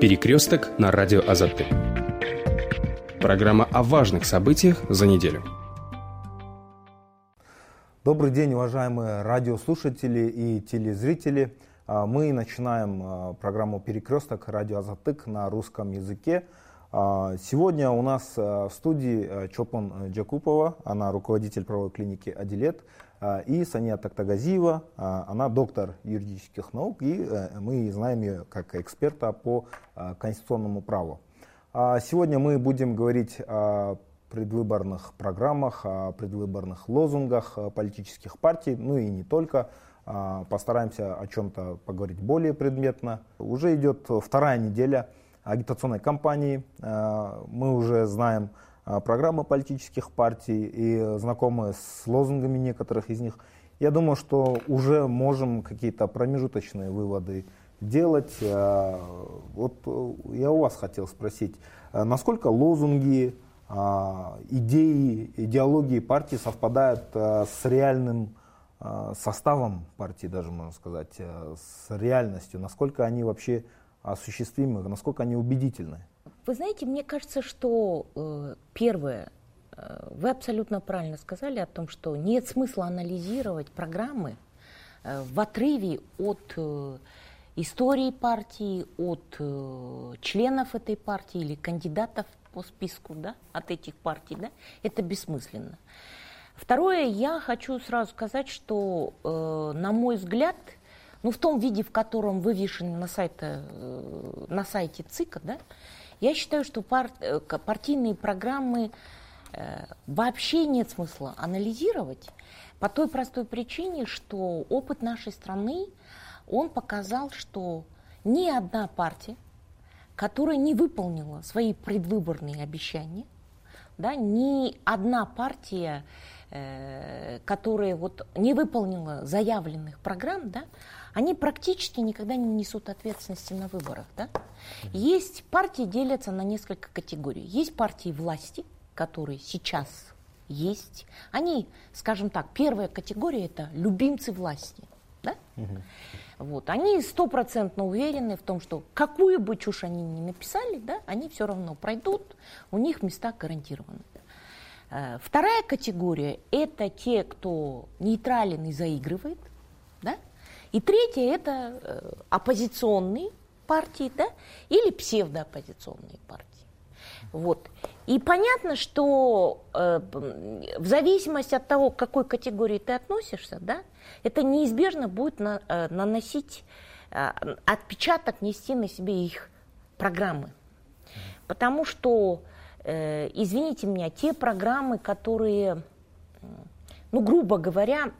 Перекресток на радио Азаты. Программа о важных событиях за неделю. Добрый день, уважаемые радиослушатели и телезрители. А, мы начинаем а, программу «Перекресток. Радио Азатык» на русском языке. А, сегодня у нас в студии Чопан Джакупова, она руководитель правовой клиники «Адилет», и Сания Тактагазиева, она доктор юридических наук, и э, мы знаем ее как эксперта по конституционному праву. Сегодня мы будем говорить о предвыборных программах, о предвыборных лозунгах политических партий, ну и не только. Постараемся о чем-то поговорить более предметно. Уже идет вторая неделя агитационной кампании. Мы уже знаем программы политических партий и знакомы с лозунгами некоторых из них. Я думаю, что уже можем какие-то промежуточные выводы делать. Вот я у вас хотел спросить, насколько лозунги, а, идеи, идеологии партии совпадают а, с реальным а, составом партии, даже можно сказать, с реальностью, насколько они вообще осуществимы, насколько они убедительны. Вы знаете, мне кажется, что э, первое, э, вы абсолютно правильно сказали о том, что нет смысла анализировать программы э, в отрыве от истории партии, от членов этой партии или кандидатов по списку да, от этих партий, да, это бессмысленно. Второе, я хочу сразу сказать, что, на мой взгляд, ну, в том виде, в котором вывешен на, сайте, э, на сайте ЦИКа, да, я считаю, что пар, э, партийные программы э, вообще нет смысла анализировать по той простой причине, что опыт нашей страны, он показал, что ни одна партия, которая не выполнила свои предвыборные обещания, да, ни одна партия, э, которая вот не выполнила заявленных программ, да, они практически никогда не несут ответственности на выборах. Да? Есть партии делятся на несколько категорий. Есть партии власти, которые сейчас есть. Они, скажем так, первая категория это любимцы власти. Да? Вот. Они стопроцентно уверены в том, что какую бы чушь они ни написали, да, они все равно пройдут, у них места гарантированы. Э, вторая категория – это те, кто нейтрален и заигрывает. И третья – это э, оппозиционные партии да? или псевдооппозиционные партии. Вот. И понятно, что э, в зависимости от того, к какой категории ты относишься, да, это неизбежно будет на, э, наносить э, отпечаток, нести на себе их программы. Потому что, э, извините меня, те программы, которые, ну, грубо говоря,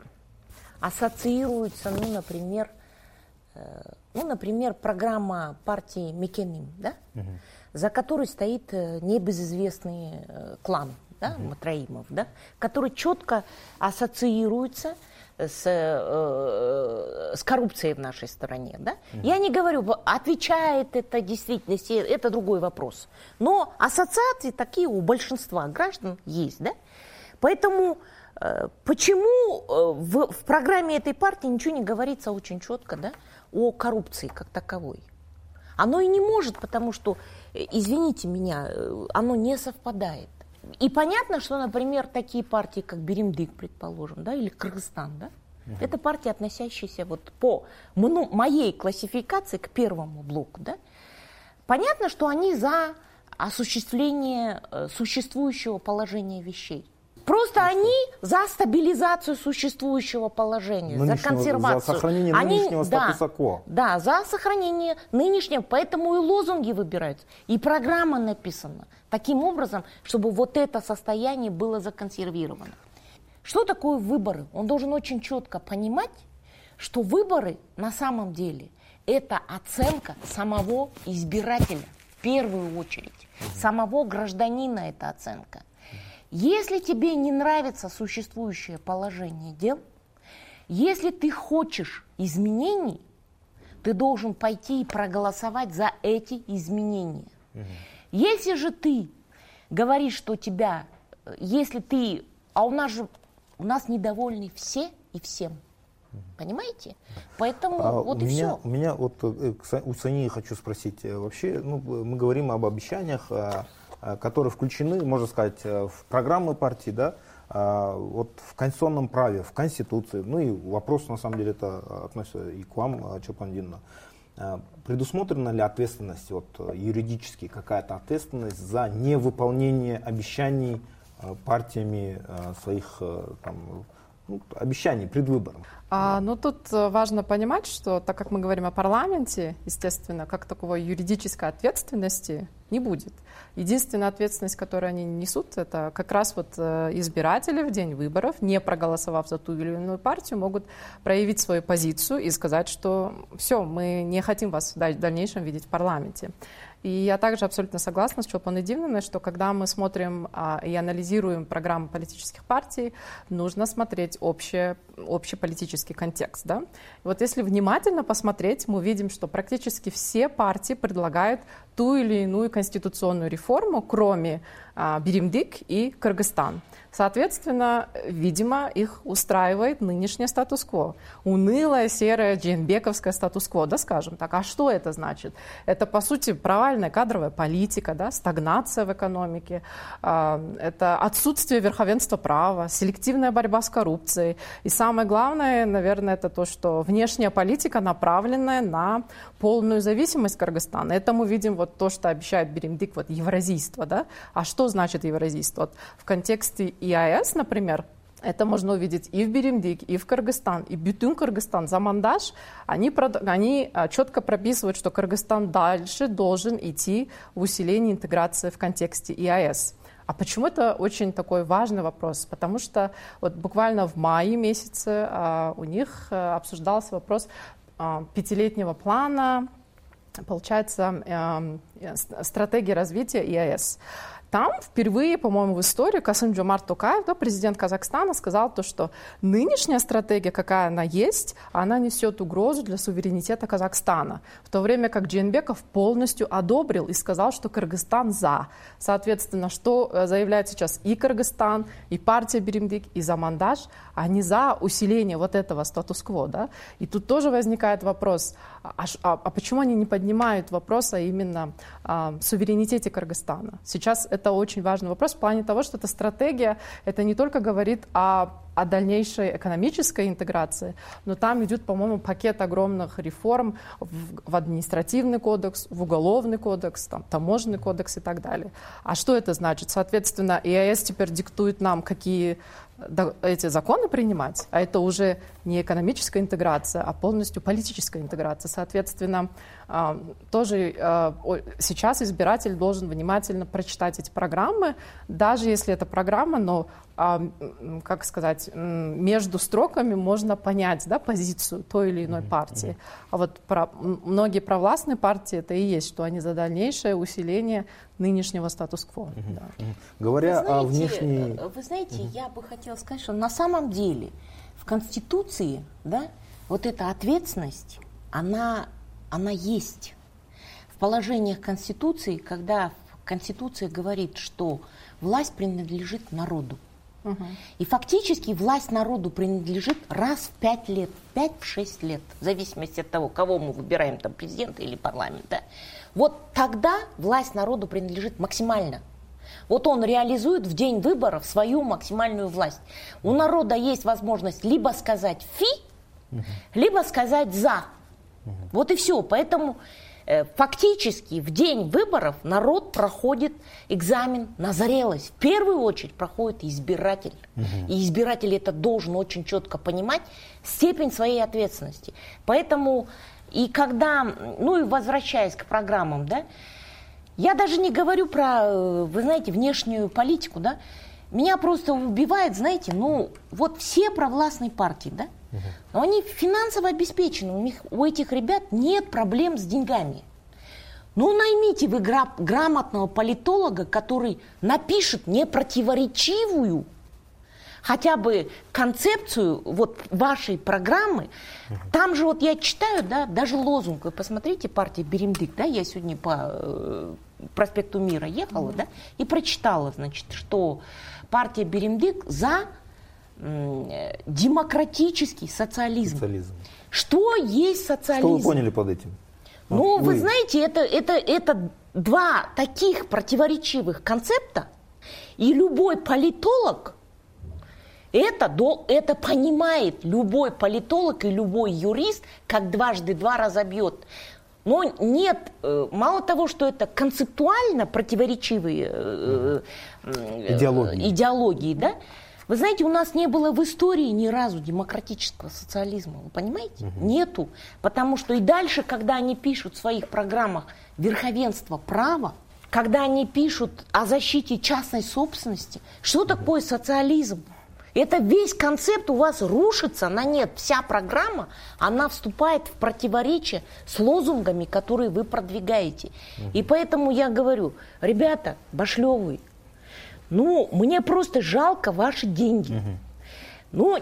ассоциируются, ну, например, э, ну, например, программа партии Мекеним, да, угу за которой стоит э, небезызвестный э, клан да, угу. Матраимов, да, который четко ассоциируется с, э, с коррупцией в нашей стране. Да? Угу. Я не говорю, отвечает это действительности, это другой вопрос. Но ассоциации такие у большинства граждан есть. Да? Поэтому э, почему э, в, в программе этой партии ничего не говорится очень четко да, о коррупции как таковой? Оно и не может, потому что Э, извините меня, э, оно не совпадает. И понятно, что, например, такие партии, как Беремдык, предположим, да, или Кыргызстан, да, угу. это партии, относящиеся вот по ну, моей классификации к первому блоку, да, понятно, что они за осуществление э, существующего положения вещей. Просто они за стабилизацию существующего положения, нынешнего, за консервацию. За сохранение они, нынешнего да, статуса кво. Да, за сохранение нынешнего. Поэтому и лозунги выбираются, и программа написана таким образом, чтобы вот это состояние было законсервировано. Что такое выборы? Он должен очень четко понимать, что выборы на самом деле это оценка самого избирателя в первую очередь. Самого гражданина это оценка. Если тебе не нравится существующее положение дел, если ты хочешь изменений, ты должен пойти и проголосовать за эти изменения. Угу. Если же ты говоришь, что тебя, если ты, а у нас же, у нас недовольны все и всем. Понимаете? Поэтому а вот у и меня, все. У меня вот э, у Сани хочу спросить. Э, вообще, ну, мы говорим об обещаниях, э, которые включены, можно сказать, в программы партии, да, вот в конституционном праве, в Конституции. Ну и вопрос, на самом деле, это относится и к вам, Чапандинна. Предусмотрена ли ответственность, вот, юридически какая-то ответственность за невыполнение обещаний партиями своих там, ну, обещаний пред выбором. А, ну, тут э, важно понимать, что так как мы говорим о парламенте, естественно, как таковой юридической ответственности не будет. Единственная ответственность, которую они несут, это как раз вот э, избиратели в день выборов, не проголосовав за ту или иную партию, могут проявить свою позицию и сказать, что все, мы не хотим вас в дальнейшем видеть в парламенте. И я также абсолютно согласна с Чолпан Дивной, что когда мы смотрим а, и анализируем программы политических партий, нужно смотреть общий, общий политический контекст. Да? Вот если внимательно посмотреть, мы видим, что практически все партии предлагают ту или иную конституционную реформу, кроме а, Беримдик и Кыргызстан. Соответственно, видимо, их устраивает нынешнее статус-кво. Унылое, серое, джейнбековское статус-кво, да, скажем так. А что это значит? Это, по сути, провальная кадровая политика, да, стагнация в экономике, а, это отсутствие верховенства права, селективная борьба с коррупцией. И самое главное, наверное, это то, что внешняя политика направленная на полную зависимость Кыргызстана. Это мы видим вот то, что обещает Беремдик, вот евразийство, да. А что значит евразийство? Вот в контексте ИАЭС, например, это можно увидеть и в Беремдик, и в Кыргызстан, и Бютун Кыргызстан, Замандаш. Они, они а, четко прописывают, что Кыргызстан дальше должен идти в усиление интеграции в контексте ИАЭС. А почему это очень такой важный вопрос? Потому что вот буквально в мае месяце а, у них а, обсуждался вопрос пятилетнего плана, получается, э, стратегии развития ИАЭС. Там впервые, по-моему, в истории Касым Джомарт Токаев, да, президент Казахстана, сказал то, что нынешняя стратегия, какая она есть, она несет угрозу для суверенитета Казахстана. В то время как Джейнбеков полностью одобрил и сказал, что Кыргызстан за. Соответственно, что э, заявляет сейчас и Кыргызстан, и партия Беремдик, и Замандаш, они за усиление вот этого статус-кво. Да? И тут тоже возникает вопрос, а, а, а почему они не поднимают вопрос о именно а, суверенитете Кыргызстана? Сейчас это очень важный вопрос в плане того, что эта стратегия, это не только говорит о о дальнейшей экономической интеграции, но там идет, по-моему, пакет огромных реформ в, в административный кодекс, в уголовный кодекс, там, таможенный кодекс и так далее. А что это значит? Соответственно, ИАС теперь диктует нам, какие эти законы принимать, а это уже не экономическая интеграция, а полностью политическая интеграция. Соответственно, а, тоже а, сейчас избиратель должен внимательно прочитать эти программы, даже если это программа, но, а, как сказать, между строками можно понять да, позицию той или иной партии. А вот про, многие провластные партии это и есть, что они за дальнейшее усиление нынешнего статус-кво. Угу. Да. Говоря знаете, о внешней... Э, вы знаете, угу. я бы хотела сказать, что на самом деле в Конституции да, вот эта ответственность, она, она есть. В положениях Конституции, когда Конституция говорит, что власть принадлежит народу. Угу. И фактически власть народу принадлежит раз в пять лет, пять в шесть лет, в зависимости от того, кого мы выбираем, там, президента или парламента. Вот тогда власть народу принадлежит максимально. Вот он реализует в день выборов свою максимальную власть. У народа есть возможность либо сказать «фи», либо сказать «за». Вот и все. Поэтому фактически в день выборов народ проходит экзамен на зрелость. В первую очередь проходит избиратель. И избиратель это должен очень четко понимать степень своей ответственности. Поэтому и когда, ну и возвращаясь к программам, да, я даже не говорю про, э, вы знаете, внешнюю политику, да, меня просто убивает, знаете, ну, вот все провластные партии, да, но они финансово обеспечены, у, них, у этих ребят нет проблем с деньгами. Ну, наймите вы гра- грамотного политолога, который напишет непротиворечивую хотя бы концепцию вот вашей программы, там же вот я читаю, да, даже лозунг, вы посмотрите, партия Беремдик, да, я сегодня по э, проспекту Мира ехала, да, и прочитала, значит, что партия Беремдик за демократический социализм. Социализм. Что есть социализм? Что вы поняли под этим? Ну, вы... вы знаете, это, это, это два таких противоречивых концепта, и любой политолог это, до, это понимает любой политолог и любой юрист, как дважды два разобьет. Но нет, э, мало того, что это концептуально противоречивые э, э, идеологии. идеологии, да, вы знаете, у нас не было в истории ни разу демократического социализма, вы понимаете? Угу. Нету. Потому что и дальше, когда они пишут в своих программах верховенство права, когда они пишут о защите частной собственности, что такое социализм? Это весь концепт у вас рушится на нет. Вся программа, она вступает в противоречие с лозунгами, которые вы продвигаете. И поэтому я говорю, ребята, Башлевы, ну, мне просто жалко ваши деньги. Угу. Ну,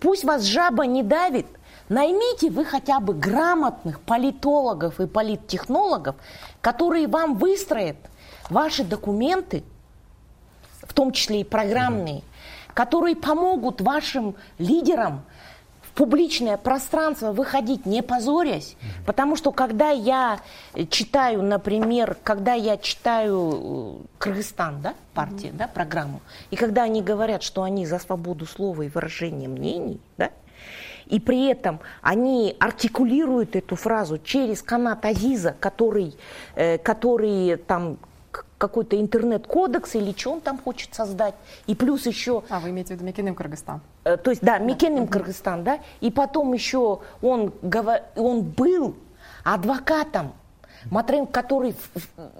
пусть вас жаба не давит, наймите вы хотя бы грамотных политологов и политтехнологов, которые вам выстроят ваши документы, в том числе и программные, угу. которые помогут вашим лидерам публичное пространство выходить, не позорясь. Потому что когда я читаю, например, когда я читаю э, Кыргызстан, да, партия, mm-hmm. да, программу, и когда они говорят, что они за свободу слова и выражения мнений, да, и при этом они артикулируют эту фразу через канат Азиза, который, э, который там какой-то интернет-кодекс или что он там хочет создать. И плюс еще... А, вы имеете в виду Микенем Кыргызстан? Э, то есть, да, Микенем. Кыргызстан, да. И потом еще он, он был адвокатом Матрен, который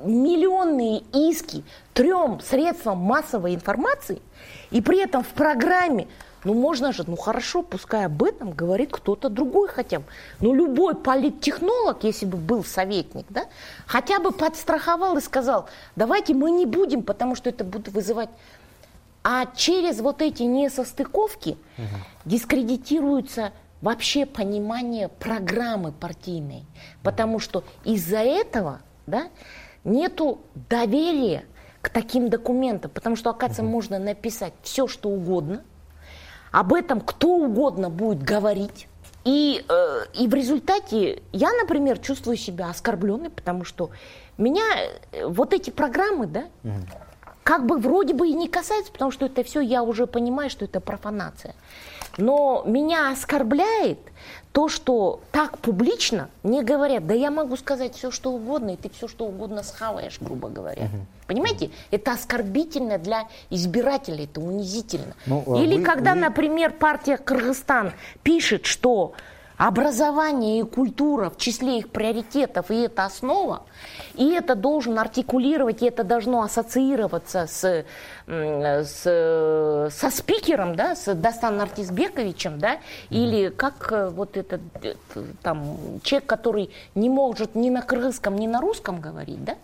миллионные иски трем средствам массовой информации, и при этом в программе ну можно же, ну хорошо, пускай об этом говорит кто-то другой хотя бы. Ну любой политтехнолог, если бы был советник, да, хотя бы подстраховал и сказал, давайте мы не будем, потому что это будет вызывать... А через вот эти несостыковки угу. дискредитируется вообще понимание программы партийной. Потому что из-за этого да, нету доверия к таким документам. Потому что, оказывается, угу. можно написать все, что угодно – об этом кто угодно будет говорить. И, э, и в результате я, например, чувствую себя оскорбленной, потому что меня э, вот эти программы, да, угу. как бы вроде бы и не касаются, потому что это все я уже понимаю, что это профанация. Но меня оскорбляет то, что так публично мне говорят, да я могу сказать все, что угодно, и ты все, что угодно схаваешь, грубо говоря. Угу. Понимаете? Это оскорбительно для избирателей, это унизительно. Ну, а Или вы, когда, вы... например, партия Кыргызстан пишет, что образование и культура в числе их приоритетов, и это основа, и это должен артикулировать, и это должно ассоциироваться с, с, со спикером, да, с Дастан Артисбековичем, да, или как э, вот этот там человек, который не может ни на кыргызском, ни на русском говорить, да,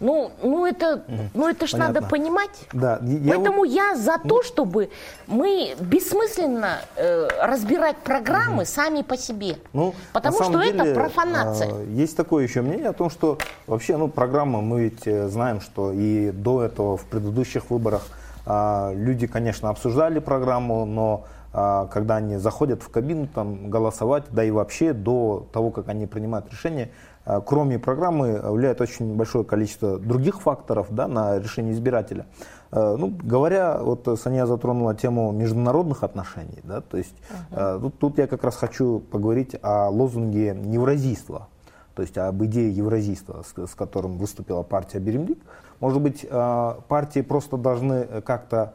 ну, ну это, ну это ж Понятно. надо понимать. Да, я Поэтому я за то, чтобы мы бессмысленно э, разбирать программы сами по себе. Ну, Потому что деле, это профанация. Э, есть такое еще мнение о том, что вообще, ну, программа, мы ведь э, знаем, что и до этого в предыдущих выборах э, люди, конечно, обсуждали программу, но э, когда они заходят в кабину там голосовать, да и вообще до того, как они принимают решение, а, кроме программы, влияет очень большое количество других факторов да, на решение избирателя. А, ну, говоря, вот Саня затронула тему международных отношений, да, то есть uh-huh. тут, тут я как раз хочу поговорить о лозунге невразийства, то есть об идее евразийства, с, с которым выступила партия Беремлик. Может быть, партии просто должны как-то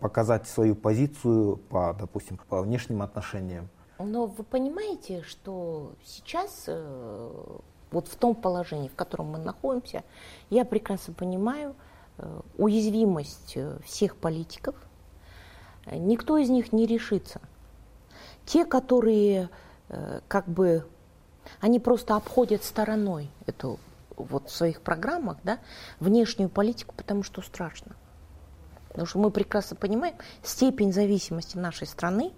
показать свою позицию по, допустим, по внешним отношениям, но вы понимаете, что сейчас, э, вот в том положении, в котором мы находимся, я прекрасно понимаю э, уязвимость э, всех политиков. Никто из них не решится. Те, которые как бы, они просто обходят стороной эту вот в своих программах, да, внешнюю политику, потому что страшно. Потому что мы прекрасно понимаем степень зависимости нашей страны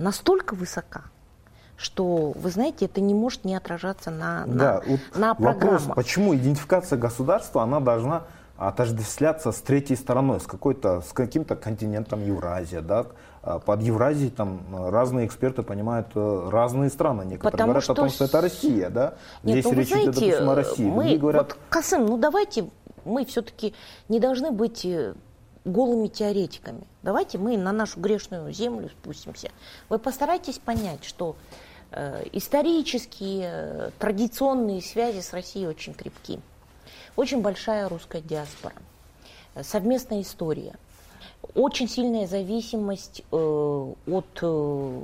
настолько высока, что, вы знаете, это не может не отражаться на, да, на, вот на программах. Вопрос, почему идентификация государства, она должна отождествляться с третьей стороной, с какой-то, с каким-то континентом Евразия, да, а под Евразией там разные эксперты понимают э, разные страны. Некоторые Потому говорят что о том, что это Россия, да. Нет, Здесь ну, речь идет, допустим, о России. Мы, Другие говорят, вот, Касым, ну давайте мы все-таки не должны быть э, голыми теоретиками. Давайте мы на нашу грешную землю спустимся. Вы постарайтесь понять, что э, исторические, э, традиционные связи с Россией очень крепки. Очень большая русская диаспора, э, совместная история, очень сильная зависимость э, от э,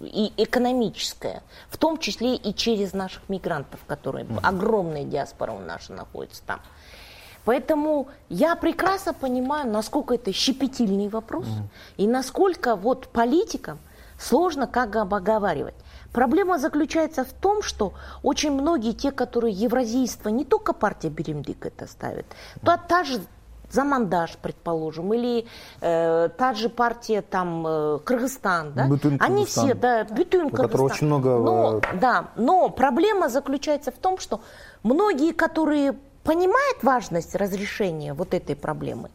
и экономическая, в том числе и через наших мигрантов, которые mm-hmm. огромная диаспора у нас находится там. Поэтому я прекрасно понимаю, насколько это щепетильный вопрос mm-hmm. и насколько вот политикам сложно как обоговаривать. Проблема заключается в том, что очень многие те, которые евразийство, не только партия Беремдик это ставит, то та же за мандаж, предположим, или э, та же партия там э, Кыргызстан, да? Бютын Они все, да, Бютын Кыргызстан. очень много, Но, э, да, но проблема заключается в том, что многие, которые понимают важность разрешения вот этой проблемы,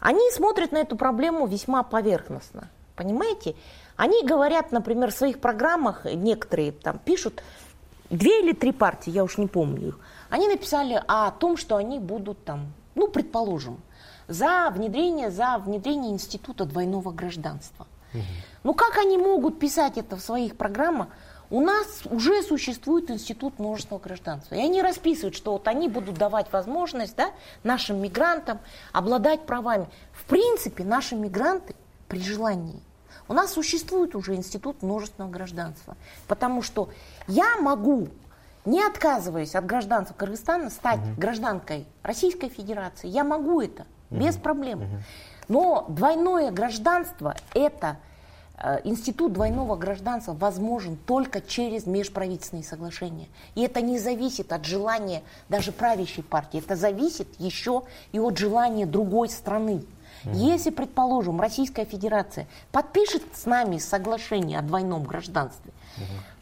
они смотрят на эту проблему весьма поверхностно, понимаете? Они говорят, например, в своих программах, некоторые там пишут, две или три партии, я уж не помню их, они написали о том, что они будут там, ну, предположим, за внедрение, за внедрение института двойного гражданства. Угу. Ну как они могут писать это в своих программах? У нас уже существует институт множественного гражданства. И они расписывают, что вот они будут давать возможность да, нашим мигрантам обладать правами. В принципе, наши мигранты при желании. У нас существует уже институт множественного гражданства. Потому что я могу, не отказываясь от гражданства Кыргызстана, стать угу. гражданкой Российской Федерации. Я могу это без проблем. Но двойное гражданство это институт двойного гражданства возможен только через межправительственные соглашения. И это не зависит от желания даже правящей партии, это зависит еще и от желания другой страны. Если, предположим, Российская Федерация подпишет с нами соглашение о двойном гражданстве,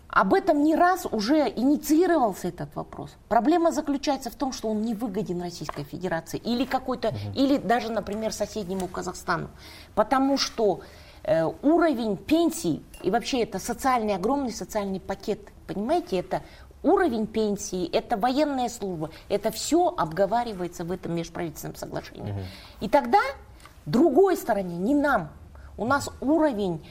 об этом не раз уже инициировался этот вопрос. Проблема заключается в том, что он не выгоден Российской Федерации или какой-то, или даже, например, соседнему Казахстану. Потому что э, уровень пенсий и вообще это социальный, огромный социальный пакет, понимаете, это уровень пенсии, это военная служба, это все обговаривается в этом межправительственном соглашении. Угу. И тогда другой стороне, не нам, у нас уровень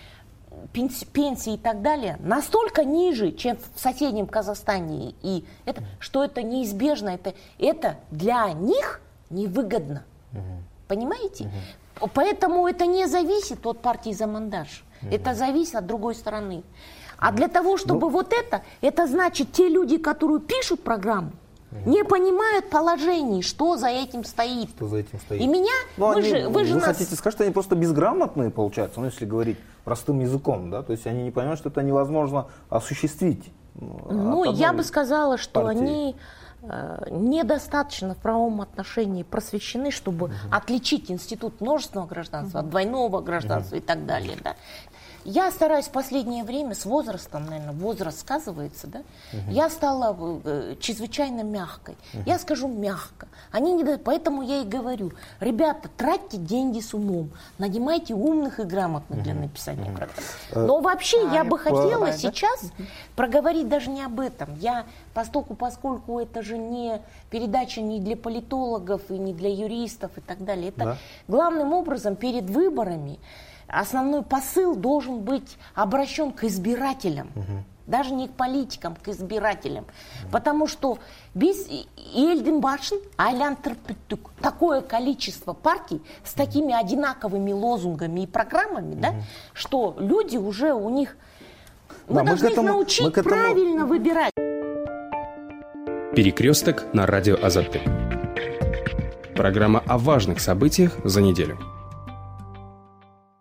пенсии и так далее настолько ниже, чем в соседнем Казахстане, и это, что это неизбежно, это, это для них невыгодно. Угу. Понимаете? Угу. Поэтому это не зависит от партии за мандаж. Угу. Это зависит от другой стороны. А для того, чтобы ну, вот это, это значит, те люди, которые пишут программу, не понимают положений, что за этим стоит. Что за этим стоит. И меня, ну, вы они, же, вы же вы нас... хотите сказать, что они просто безграмотные, получается, ну, если говорить простым языком, да, то есть они не понимают, что это невозможно осуществить. Ну, я бы сказала, что партии. они недостаточно в правом отношении просвещены, чтобы угу. отличить институт множественного гражданства угу. от двойного гражданства угу. и так далее. Да. Я стараюсь в последнее время, с возрастом, наверное, возраст сказывается, да, угу. я стала э, чрезвычайно мягкой. Угу. Я скажу мягко. Они не дают, поэтому я и говорю, ребята, тратьте деньги с умом, нанимайте умных и грамотных угу. для написания угу. программ. Но вообще а, я бы хотела да? сейчас угу. проговорить даже не об этом. Я, поскольку, поскольку это же не передача не для политологов и не для юристов и так далее, это да. главным образом перед выборами основной посыл должен быть обращен к избирателям. Угу. Даже не к политикам, к избирателям. Угу. Потому что без елдің башын айлантырып такое количество партий с такими одинаковыми лозунгами и программами, угу. да, что люди уже у них... Мы да, должны мы этому, их научить этому... правильно выбирать. Перекресток на радио Азаты. Программа о важных событиях за неделю.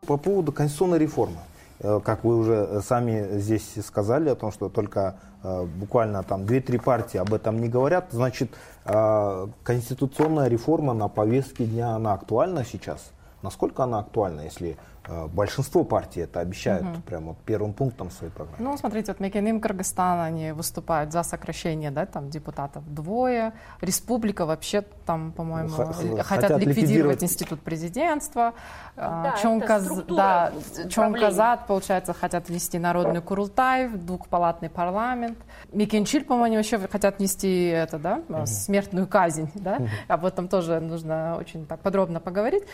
По поводу конституционной реформы. Э, как вы уже сами здесь сказали о том, что только э, буквально там 2-3 партии об этом не говорят, значит, э, конституционная реформа на повестке дня, она актуальна сейчас? Насколько она актуальна, если Э, большинство партий это обещают угу. прямо первым пунктом своей программы. Ну, смотрите, вот Мекеним Кыргызстан, они выступают за сокращение, да, там депутатов двое. Республика вообще там, по-моему, ну, хотят, хотят ликвидировать, ликвидировать институт президентства. Да, Чонказ, да, Чонказат, получается, хотят ввести народный Курултай, двухпалатный парламент. Микенчиль, по-моему, они вообще хотят внести это, да, угу. смертную казнь, да. Угу. Об этом тоже нужно очень так подробно поговорить.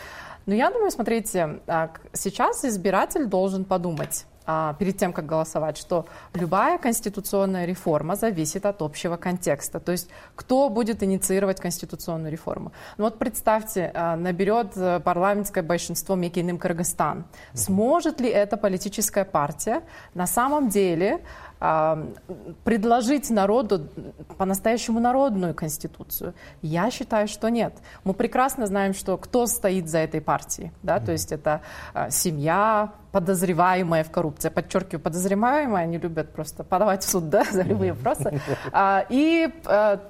Но я думаю, смотрите, а, сейчас избиратель должен подумать, а, перед тем, как голосовать, что любая конституционная реформа зависит от общего контекста. То есть кто будет инициировать конституционную реформу. Ну вот представьте, а, наберет э, парламентское большинство Мекиным Кыргызстан. Сможет ли эта политическая партия на самом деле предложить народу по-настоящему народную конституцию? Я считаю, что нет. Мы прекрасно знаем, что кто стоит за этой партией. Да? То есть это а, семья, подозреваемая в коррупции. Подчеркиваю, подозреваемые, они любят просто подавать в суд да, за любые вопросы. А, и а,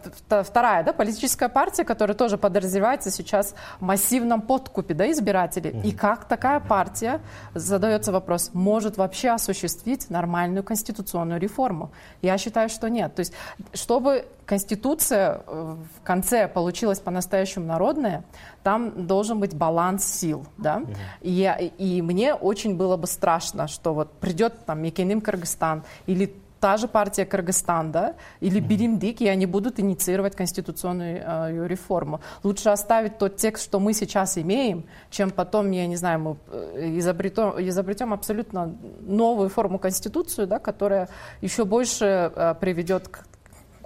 вторая, да, политическая партия, которая тоже подозревается сейчас в массивном подкупе да, избирателей. И как такая партия, задается вопрос, может вообще осуществить нормальную конституционную реформу? Я считаю, что нет. То есть, чтобы Конституция э, в конце получилась по-настоящему народная, там должен быть баланс сил, да, и, и мне очень было бы страшно, что вот придет там Мекеним Кыргызстан или та же партия Кыргызстан, да, или Беримдик, и они будут инициировать конституционную э, реформу. Лучше оставить тот текст, что мы сейчас имеем, чем потом, я не знаю, мы э, изобретем, изобретем абсолютно новую форму конституцию, да, которая еще больше э, приведет к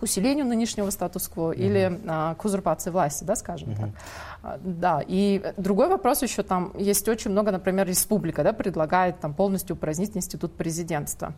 к усилению нынешнего статус-кво mm-hmm. или а, к узурпации власти, да, скажем mm-hmm. так. А, да, и другой вопрос еще там, есть очень много, например, республика, да, предлагает там полностью упразднить институт президентства.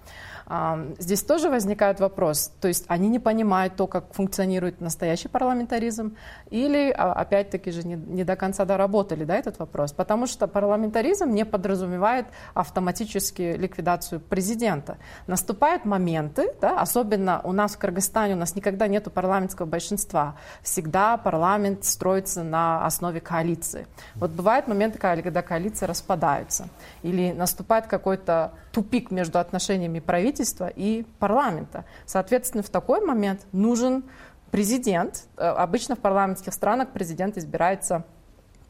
А, здесь тоже возникает вопрос, то есть они не понимают то, как функционирует настоящий парламентаризм, или, а, опять-таки же, не, не до конца доработали, да, этот вопрос, потому что парламентаризм не подразумевает автоматически ликвидацию президента. Наступают моменты, да, особенно у нас в Кыргызстане, у нас никогда нет парламентского большинства, всегда парламент строится на основе коалиции. Вот бывают моменты, когда коалиции распадаются, или наступает какой-то тупик между отношениями правительства и парламента. Соответственно, в такой момент нужен президент. Э, обычно в парламентских странах президент избирается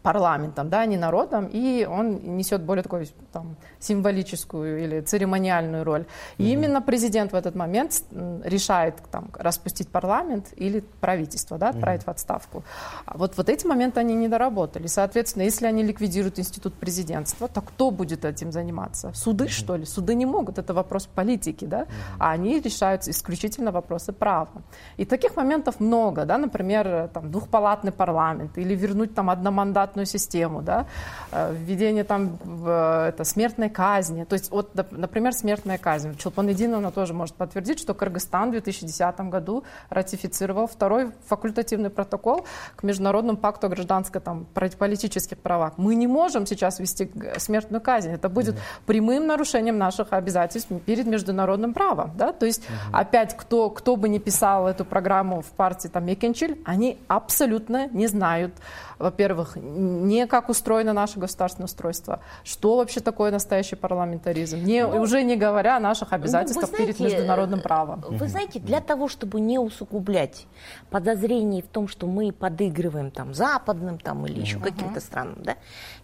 парламентом, да, не народом, и он несет более такую там, символическую или церемониальную роль. И mm-hmm. именно президент в этот момент решает там, распустить парламент или правительство, да, отправить mm-hmm. в отставку. А вот, вот эти моменты они не доработали. Соответственно, если они ликвидируют институт президентства, то кто будет этим заниматься? Суды, mm-hmm. что ли? Суды не могут, это вопрос политики, да, mm-hmm. а они решают исключительно вопросы права. И таких моментов много, да, например, там, двухпалатный парламент или вернуть там одномандат штатную систему, да, э, введение там э, это, смертной казни. То есть, вот, например, смертная казнь. Чулпан Идиновна тоже может подтвердить, что Кыргызстан в 2010 году ратифицировал второй факультативный протокол к Международному пакту о гражданской там, политических правах. Мы не можем сейчас вести смертную казнь. Это будет mm-hmm. прямым нарушением наших обязательств перед международным правом. Да? То есть, mm-hmm. опять, кто, кто бы ни писал эту программу в партии там, Мекенчиль, они абсолютно не знают, во-первых, не как устроено наше государственное устройство, что вообще такое настоящий парламентаризм, не, ну, уже не говоря о наших ну, обязательствах знаете, перед международным правом. Вы знаете, для того, чтобы не усугублять подозрений в том, что мы подыгрываем там западным там, или еще uh-huh. каким-то странам, да,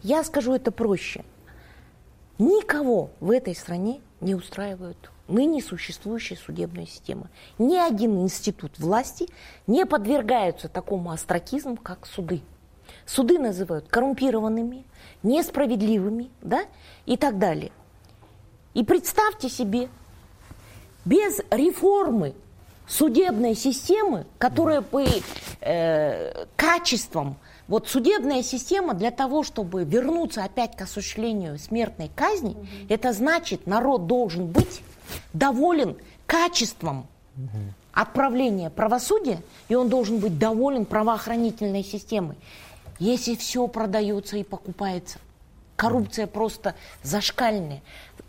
я скажу это проще. Никого в этой стране не устраивают ныне существующая судебная система. Ни один институт власти не подвергается такому астракизму, как суды. Суды называют коррумпированными, несправедливыми, да, и так далее. И представьте себе, без реформы судебной системы, которая бы э, качеством, вот судебная система для того, чтобы вернуться опять к осуществлению смертной казни, угу. это значит, народ должен быть доволен качеством угу. отправления правосудия, и он должен быть доволен правоохранительной системой. Если все продается и покупается, коррупция просто зашкальная.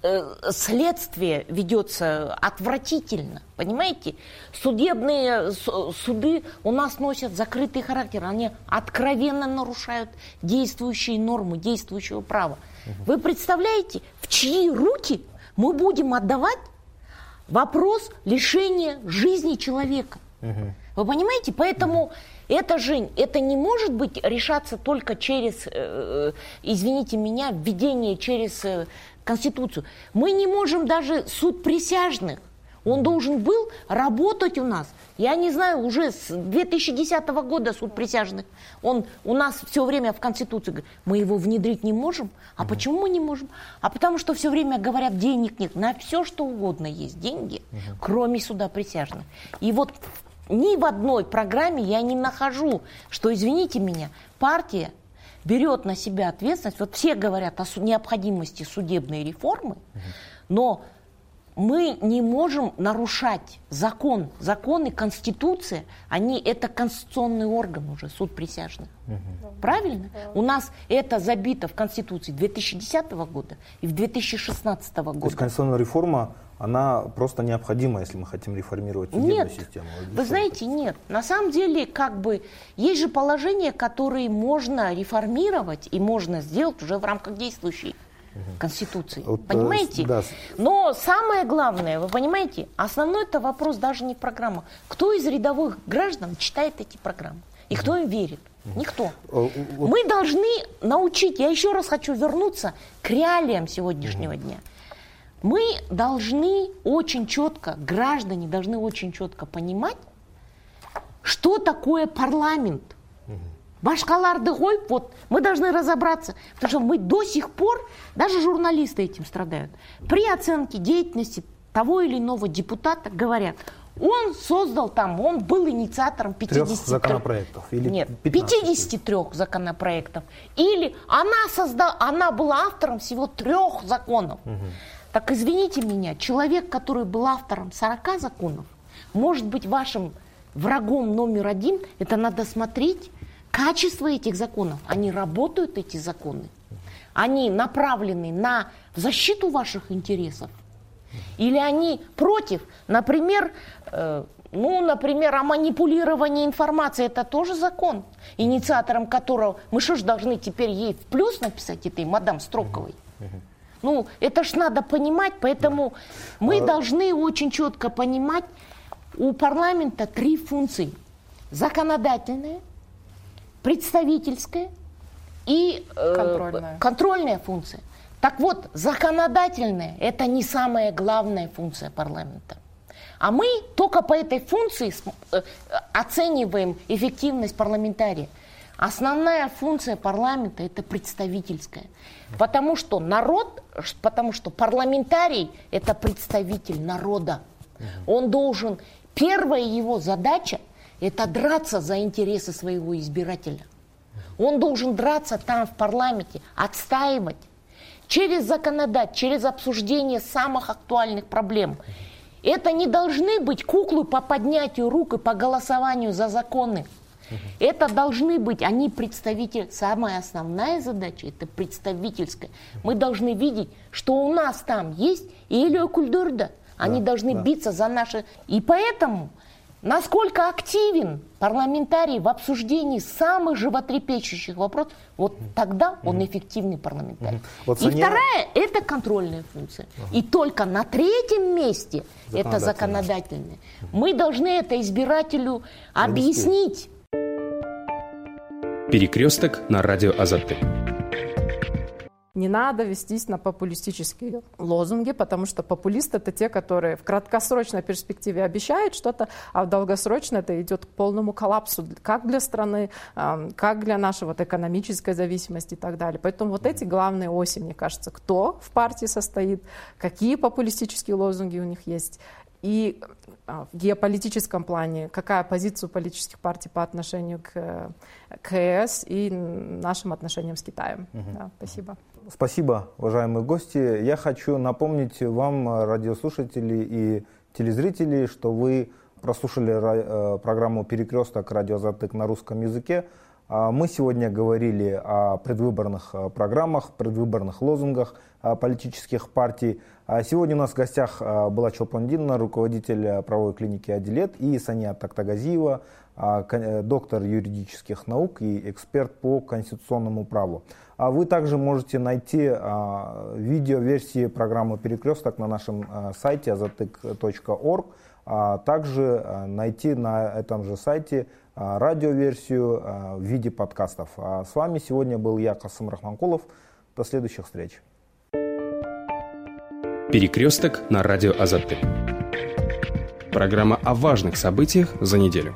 э, следствие ведется отвратительно, понимаете? Судебные суды у нас носят закрытый характер, они откровенно нарушают действующие нормы, действующего права. Вы представляете, в чьи руки мы будем отдавать вопрос лишения жизни человека? Вы понимаете? Поэтому это же, это не может быть решаться только через, э, э, извините меня, введение через э, Конституцию. Мы не можем даже суд присяжных. Он должен был работать у нас. Я не знаю, уже с 2010 года суд присяжных. Он у нас все время в Конституции. Мы его внедрить не можем. А угу. почему мы не можем? А потому что все время говорят, денег нет. На все, что угодно есть деньги, угу. кроме суда присяжных. И вот ни в одной программе я не нахожу, что, извините меня, партия берет на себя ответственность. Вот все говорят о необходимости судебной реформы, но мы не можем нарушать закон. Закон и Конституция, они, это конституционный орган уже, суд присяжных. Угу. Правильно? Да. У нас это забито в Конституции 2010 года и в 2016 года. То есть конституционная реформа она просто необходима, если мы хотим реформировать судебную нет, систему. Вы знаете, нет. На самом деле, как бы, есть же положения, которые можно реформировать и можно сделать уже в рамках действующей. Конституции. Вот, э, понимаете? Да. Но самое главное, вы понимаете, основной это вопрос даже не в программах. Кто из рядовых граждан читает эти программы? И кто им верит? Никто. Э, мы должны научить, я еще раз хочу вернуться к реалиям сегодняшнего дня. Мы должны очень четко, граждане должны очень четко понимать, что такое парламент. Башкаларды ғой, вот, мы должны разобраться, потому что мы до сих пор, даже журналисты этим страдают, при оценке деятельности того или иного депутата говорят, он создал там, он был инициатором 53 Трех законопроектов. Или Нет, 53 законопроектов. Или она, создала, она была автором всего трех законов. Угу. Так извините меня, человек, который был автором 40 законов, может быть вашим врагом номер один, это надо смотреть качество этих законов. Они работают, эти законы. Они направлены на защиту ваших интересов. Или они против, например, э, ну, например, о манипулировании информацией, это тоже закон, инициатором которого мы что ж должны теперь ей в плюс написать этой мадам Строковой? Ну, это ж надо понимать, поэтому мы а... должны очень четко понимать, у парламента три функции. Законодательная, представительская и э, контрольная. контрольная функция. Так вот, законодательная – это не самая главная функция парламента. А мы только по этой функции э, оцениваем эффективность парламентария. Основная функция парламента – это представительская. Потому что народ, потому что парламентарий – это представитель народа. Он должен, первая его задача – это драться за интересы своего избирателя. Он должен драться там, в парламенте, отстаивать через законодать, через обсуждение самых актуальных проблем. Это не должны быть куклы по поднятию рук и по голосованию за законы. Это должны быть, они представители, самая основная задача, это представительская. Мы должны видеть, что у нас там есть Элио Кульдурда. Они да, должны да. биться за наши... И поэтому, насколько активен парламентарий в обсуждении самых животрепещущих вопросов, вот тогда он эффективный парламентарий. Вот И вторая – это контрольная функция. И только на третьем месте это законодательная. Мы должны это избирателю объяснить. Перекресток на радио Азаты. Не надо вестись на популистические лозунги, потому что популисты это те, которые в краткосрочной перспективе обещают что-то, а в долгосрочной это идет к полному коллапсу как для страны, как для нашей вот экономической зависимости и так далее. Поэтому вот эти главные оси, мне кажется, кто в партии состоит, какие популистические лозунги у них есть. И в геополитическом плане, какая позиция политических партий по отношению к, к ЕС и нашим отношениям с Китаем. Угу. Да, спасибо. Спасибо, уважаемые гости. Я хочу напомнить вам, радиослушатели и телезрители, что вы прослушали э, программу «Перекресток. Радио Затык» на русском языке. Мы сегодня говорили о предвыборных программах, предвыборных лозунгах политических партий. Сегодня у нас в гостях была Чолпандина, руководитель правовой клиники «Адилет», и Сания Тактагазиева, доктор юридических наук и эксперт по конституционному праву. А вы также можете найти а, видеоверсии программы «Перекресток» на нашем а, сайте azatik.org, а также найти на этом же сайте радиоверсию в виде подкастов. с вами сегодня был я, Касым Рахманкулов. До следующих встреч. Перекресток на радио Азаты. Программа о важных событиях за неделю.